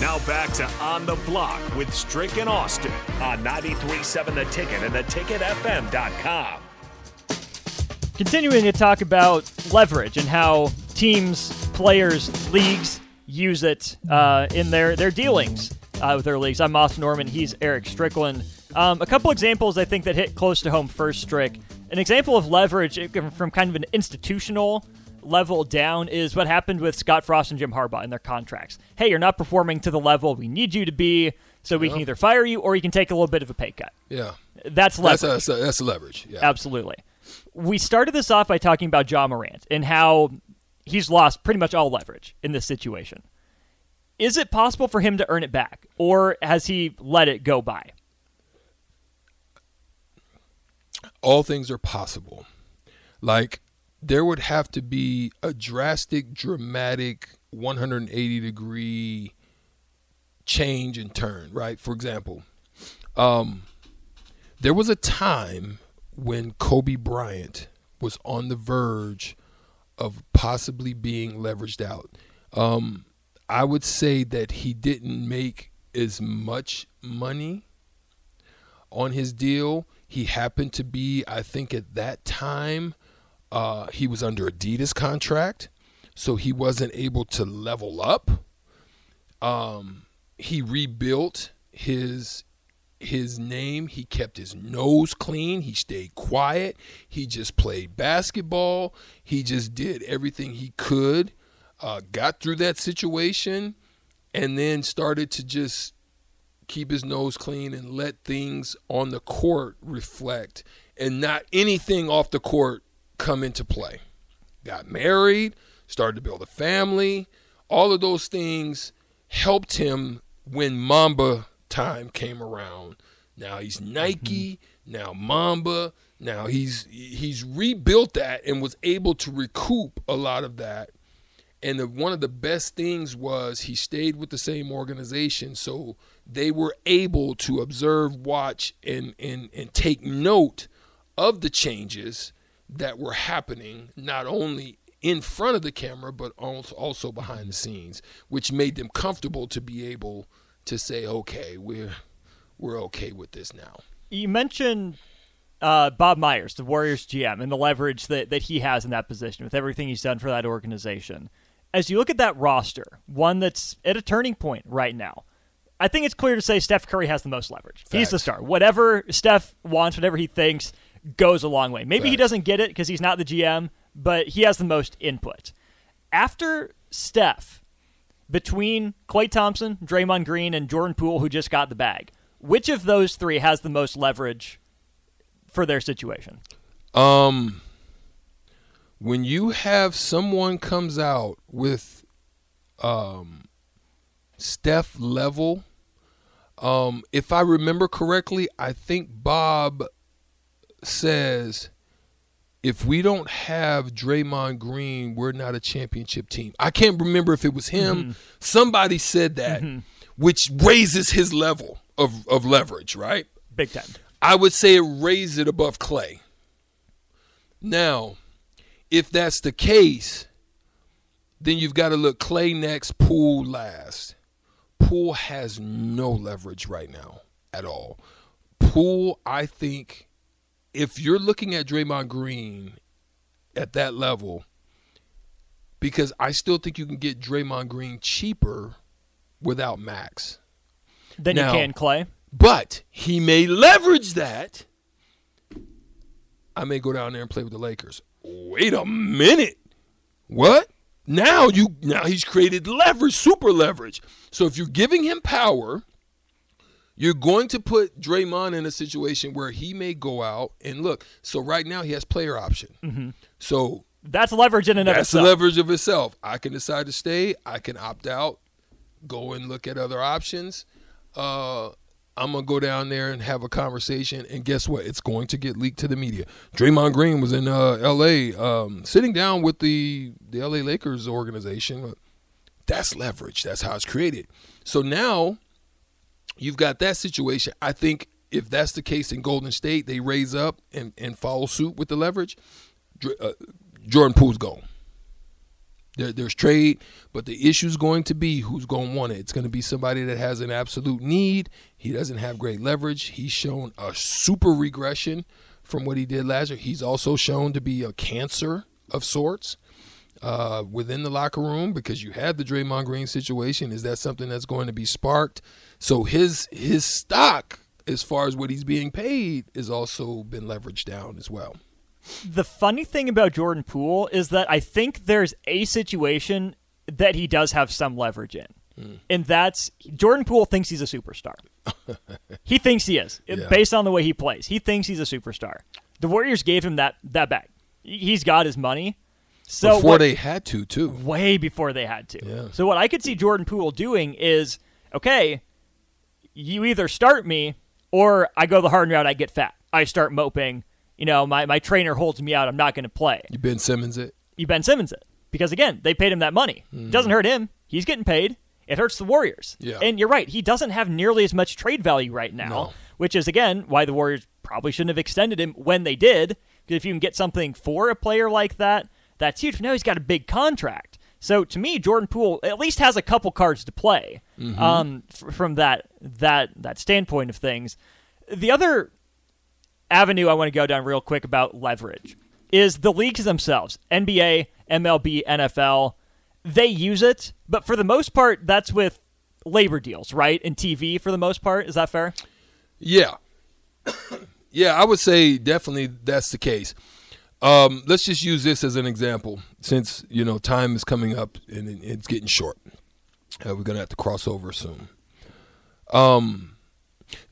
Now back to On the Block with Strick and Austin on 93.7 The Ticket and theticketfm.com. Continuing to talk about leverage and how teams, players, leagues use it uh, in their, their dealings uh, with their leagues. I'm Austin Norman. He's Eric Strickland. Um, a couple examples I think that hit close to home first, Strick. An example of leverage from kind of an institutional level down is what happened with Scott Frost and Jim Harbaugh in their contracts. Hey, you're not performing to the level we need you to be, so we can either fire you or you can take a little bit of a pay cut. Yeah, That's leverage. that's that's a leverage. Yeah, Absolutely. We started this off by talking about Ja Morant and how he's lost pretty much all leverage in this situation. Is it possible for him to earn it back, or has he let it go by? all things are possible. Like there would have to be a drastic, dramatic, 180 degree change and turn. Right. For example, um, there was a time when Kobe Bryant was on the verge of possibly being leveraged out. Um, I would say that he didn't make as much money on his deal. He happened to be, I think, at that time, uh, he was under Adidas contract, so he wasn't able to level up. Um, he rebuilt his his name. He kept his nose clean. He stayed quiet. He just played basketball. He just did everything he could. Uh, got through that situation, and then started to just keep his nose clean and let things on the court reflect and not anything off the court come into play. Got married, started to build a family. All of those things helped him when Mamba time came around. Now he's Nike, mm-hmm. now Mamba, now he's he's rebuilt that and was able to recoup a lot of that. And the, one of the best things was he stayed with the same organization, so they were able to observe, watch, and and and take note of the changes that were happening, not only in front of the camera but also behind the scenes, which made them comfortable to be able to say, "Okay, we're we're okay with this now." You mentioned uh, Bob Myers, the Warriors GM, and the leverage that, that he has in that position with everything he's done for that organization. As you look at that roster, one that's at a turning point right now, I think it's clear to say Steph Curry has the most leverage. He's the star. Whatever Steph wants, whatever he thinks, goes a long way. Maybe he doesn't get it because he's not the GM, but he has the most input. After Steph, between Klay Thompson, Draymond Green, and Jordan Poole, who just got the bag, which of those three has the most leverage for their situation? Um, when you have someone comes out with um, Steph level, um, if I remember correctly, I think Bob says if we don't have Draymond Green, we're not a championship team. I can't remember if it was him. Mm-hmm. Somebody said that, mm-hmm. which raises his level of, of leverage, right? Big time. I would say it raised it above Klay. Now, if that's the case, then you've got to look Klay next, Poole last. Poole has no leverage right now at all. Poole, I think, if you're looking at Draymond Green at that level, because I still think you can get Draymond Green cheaper without Max. Then Now- you can Klay. But he may leverage that. I may go down there and play with the Lakers. Wait a minute. What? Now you now he's created leverage, super leverage. So if you're giving him power, you're going to put Draymond in a situation where he may go out and look. So right now he has player option. So That's leverage in and of that's itself. leverage of itself. I can decide to stay. I can opt out, go and look at other options. Uh, I'm gonna go down there and have a conversation, and guess what? It's going to get leaked to the media. Draymond Green was in uh, L.A. Um, sitting down with the the L.A. Lakers organization. That's leverage. That's how it's created. So now you've got that situation. I think if that's the case in Golden State, they raise up and, and follow suit with the leverage. Uh, Jordan Poole's gone. There, there's trade, but the issue's going to be who's going to want it. It's going to be somebody that has an absolute need. He doesn't have great leverage. He's shown a super regression from what he did last year. He's also shown to be a cancer of sorts uh, within the locker room because you had the Draymond Green situation. Is that something that's going to be sparked? So his his stock, as far as what he's being paid, is also been leveraged down as well. The funny thing about Jordan Poole is that I think there's a situation that he does have some leverage in. Mm. And that's Jordan Poole thinks he's a superstar. he thinks he is, yeah. based on the way he plays. He thinks he's a superstar. The Warriors gave him that that back. He's got his money. So before what, they had to, too. Way before they had to. Yeah. So what I could see Jordan Poole doing is, okay, you either start me or I go the hard route. I get fat. I start moping. You know, my, my trainer holds me out. I'm not going to play. You Ben Simmons it. You Ben Simmons it because again, they paid him that money. Mm. It doesn't hurt him. He's getting paid. It hurts the Warriors. Yeah. And you're right. He doesn't have nearly as much trade value right now, no. which is again why the Warriors probably shouldn't have extended him when they did. Because if you can get something for a player like that, that's huge. Now he's got a big contract. So to me, Jordan Poole at least has a couple cards to play mm-hmm. um, f- from that that that standpoint of things. The other avenue I want to go down real quick about leverage is the leagues themselves, NBA, MLB, NFL. They use it, but for the most part, that's with labor deals, right? And TV for the most part. Is that fair? Yeah, yeah, I would say definitely that's the case. Um, let's just use this as an example, since you know time is coming up and it's getting short. Uh, we're gonna have to cross over soon. Um,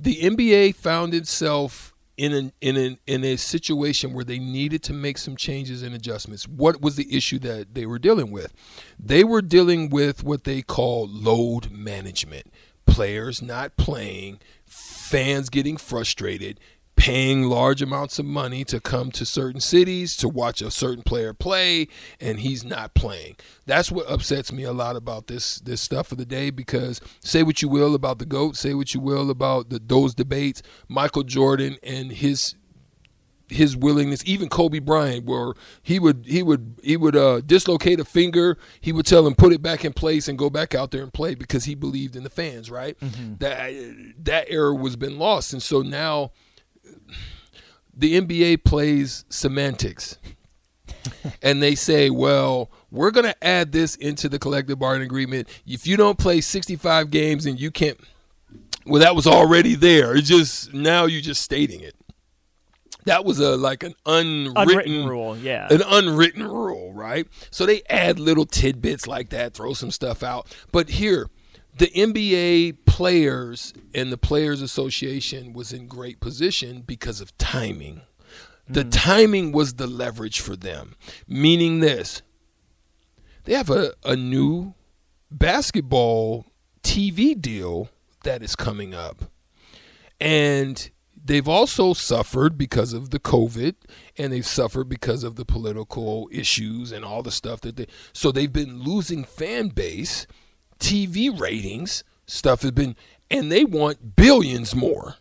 the NBA found itself in an in an in a situation where they needed to make some changes and adjustments. What was the issue that they were dealing with? They were dealing with what they call load management. Players not playing, fans getting frustrated, paying large amounts of money to come to certain cities to watch a certain player play and he's not playing. That's what upsets me a lot about this this stuff of the day because say what you will about the GOAT, say what you will about the, those debates, Michael Jordan and his his willingness, even Kobe Bryant, where he would he would he would uh, dislocate a finger, he would tell him put it back in place and go back out there and play because he believed in the fans, right? Mm-hmm. That that era was been lost, and so now the NBA plays semantics. and they say, well, we're going to add this into the collective bargaining agreement. If you don't play 65 games and you can't, well, that was already there. It's just now you're just stating it. That was a like an unwritten, unwritten rule, yeah, an unwritten rule, right? So they add little tidbits like that, throw some stuff out. But here, the NBA players and the Players Association was in great position because of timing. The mm. timing was the leverage for them, meaning this they have a, a new basketball TV deal that is coming up. And they've also suffered because of the COVID and they've suffered because of the political issues and all the stuff that they so they've been losing fan base TV ratings stuff has been, and they want billions more,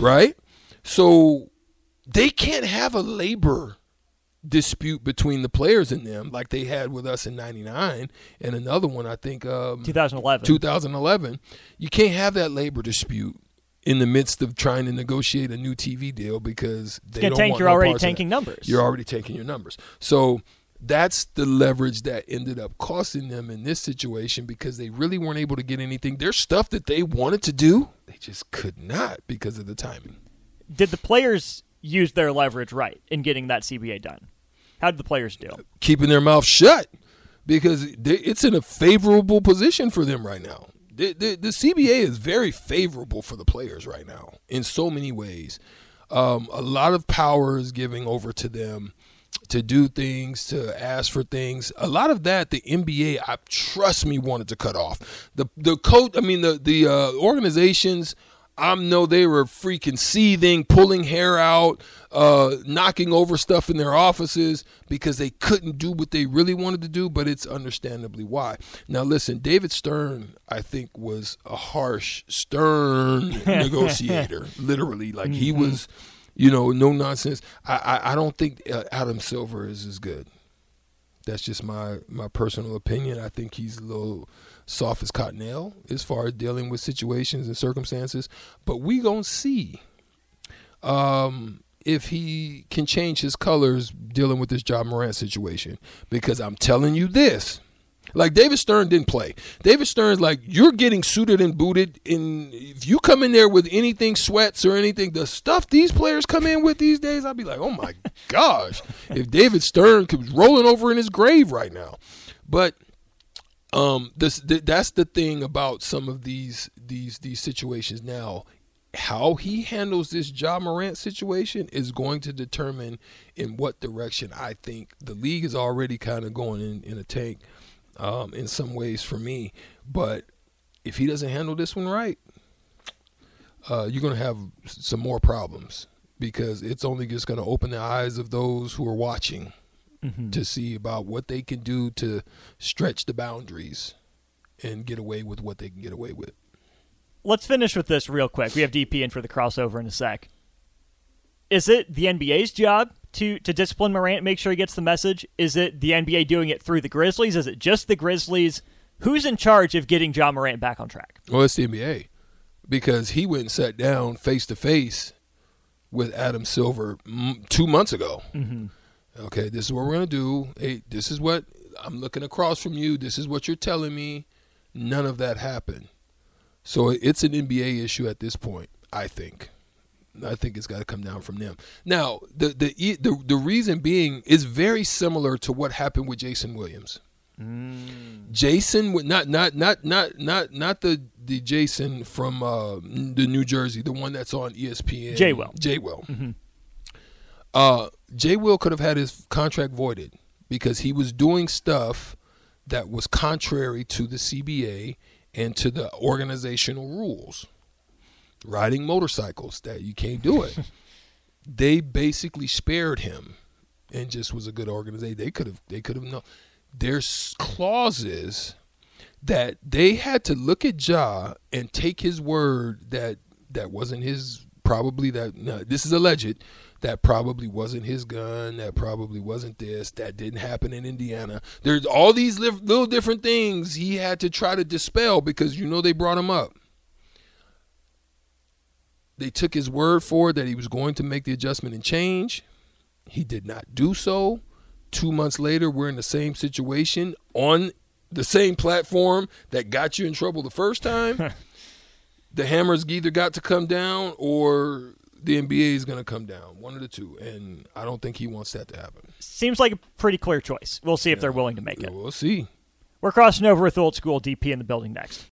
right? So they can't have a labor dispute between the players and them like they had with us in 99 and another one I think um, 2011 2011 you can't have that labor dispute in the midst of trying to negotiate a new TV deal because they don't tank, want you're no already tanking numbers You're already tanking your numbers. So that's the leverage that ended up costing them in this situation because they really weren't able to get anything. There's stuff that they wanted to do, they just could not because of the timing. Did the players use their leverage right in getting that CBA done? How did the players do? Keeping their mouth shut because it's in a favorable position for them right now. The, the, the CBA is very favorable for the players right now in so many ways. Um, a lot of power is giving over to them to do things, to ask for things. A lot of that, the NBA, I trust me, wanted to cut off. The the coach, I mean, the the uh, organizations. I know they were freaking seething, pulling hair out, uh, knocking over stuff in their offices because they couldn't do what they really wanted to do, but it's understandably why. Now, listen, David Stern, I think, was a harsh, stern negotiator, literally. Like, he Mm-hmm. was you know, no nonsense. I, I, I don't think uh, Adam Silver is as good. That's just my my personal opinion. I think he's a little soft as cottonelle as far as dealing with situations and circumstances. But we gonna see um, if he can change his colors dealing with this Ja Morant situation. Because I'm telling you this. Like David Stern didn't play. David Stern's like you're getting suited and booted. In if you come in there with anything sweats or anything, the stuff these players come in with these days, I'd be like, oh my gosh, if David Stern was rolling over in his grave right now. But um, this th- that's the thing about some of these these these situations now. How he handles this Ja Morant situation is going to determine in what direction I think the league is already kind of going in, in a tank um, in some ways for me. But if he doesn't handle this one right, uh, you're going to have some more problems because it's only just going to open the eyes of those who are watching mm-hmm. to see about what they can do to stretch the boundaries and get away with what they can get away with. Let's finish with this real quick. We have DP in for the crossover in a sec. Is it the NBA's job to to discipline Morant, make sure he gets the message? Is it the NBA doing it through the Grizzlies? Is it just the Grizzlies? Who's in charge of getting Ja Morant back on track? Well, it's the NBA because he went and sat down face to face with Adam Silver two months ago. Mm-hmm. Okay, this is what we're gonna do. Hey, this is what I'm looking across from you. This is what you're telling me. None of that happened. So it's an NBA issue at this point, I think. I think it's got to come down from them. Now, the, the the the reason being is very similar to what happened with Jason Williams. Mm. Jason, not not not not not not the the Jason from uh, the New Jersey, the one that's on ESPN. Jay Will. Jay Will. Mm-hmm. Uh, Jay Will could have had his contract voided because he was doing stuff that was contrary to the CBA and to the organizational rules riding motorcycles that you can't do it. they basically spared him and just was a good organization. They could have they could have known. There's clauses that they had to look at Ja and take his word that that wasn't his probably that no, this is alleged that probably wasn't his gun that probably wasn't this that didn't happen in Indiana there's all these little different things he had to try to dispel because you know they brought him up they took his word for it that he was going to make the adjustment and change. He did not do so. Two months later, we're in the same situation on the same platform that got you in trouble the first time. the hammers either got to come down or the NBA is going to come down. One of the two. And I don't think he wants that to happen. Seems like a pretty clear choice. We'll see if yeah. they're willing to make it. We'll see. We're crossing over with old school DP in the building next.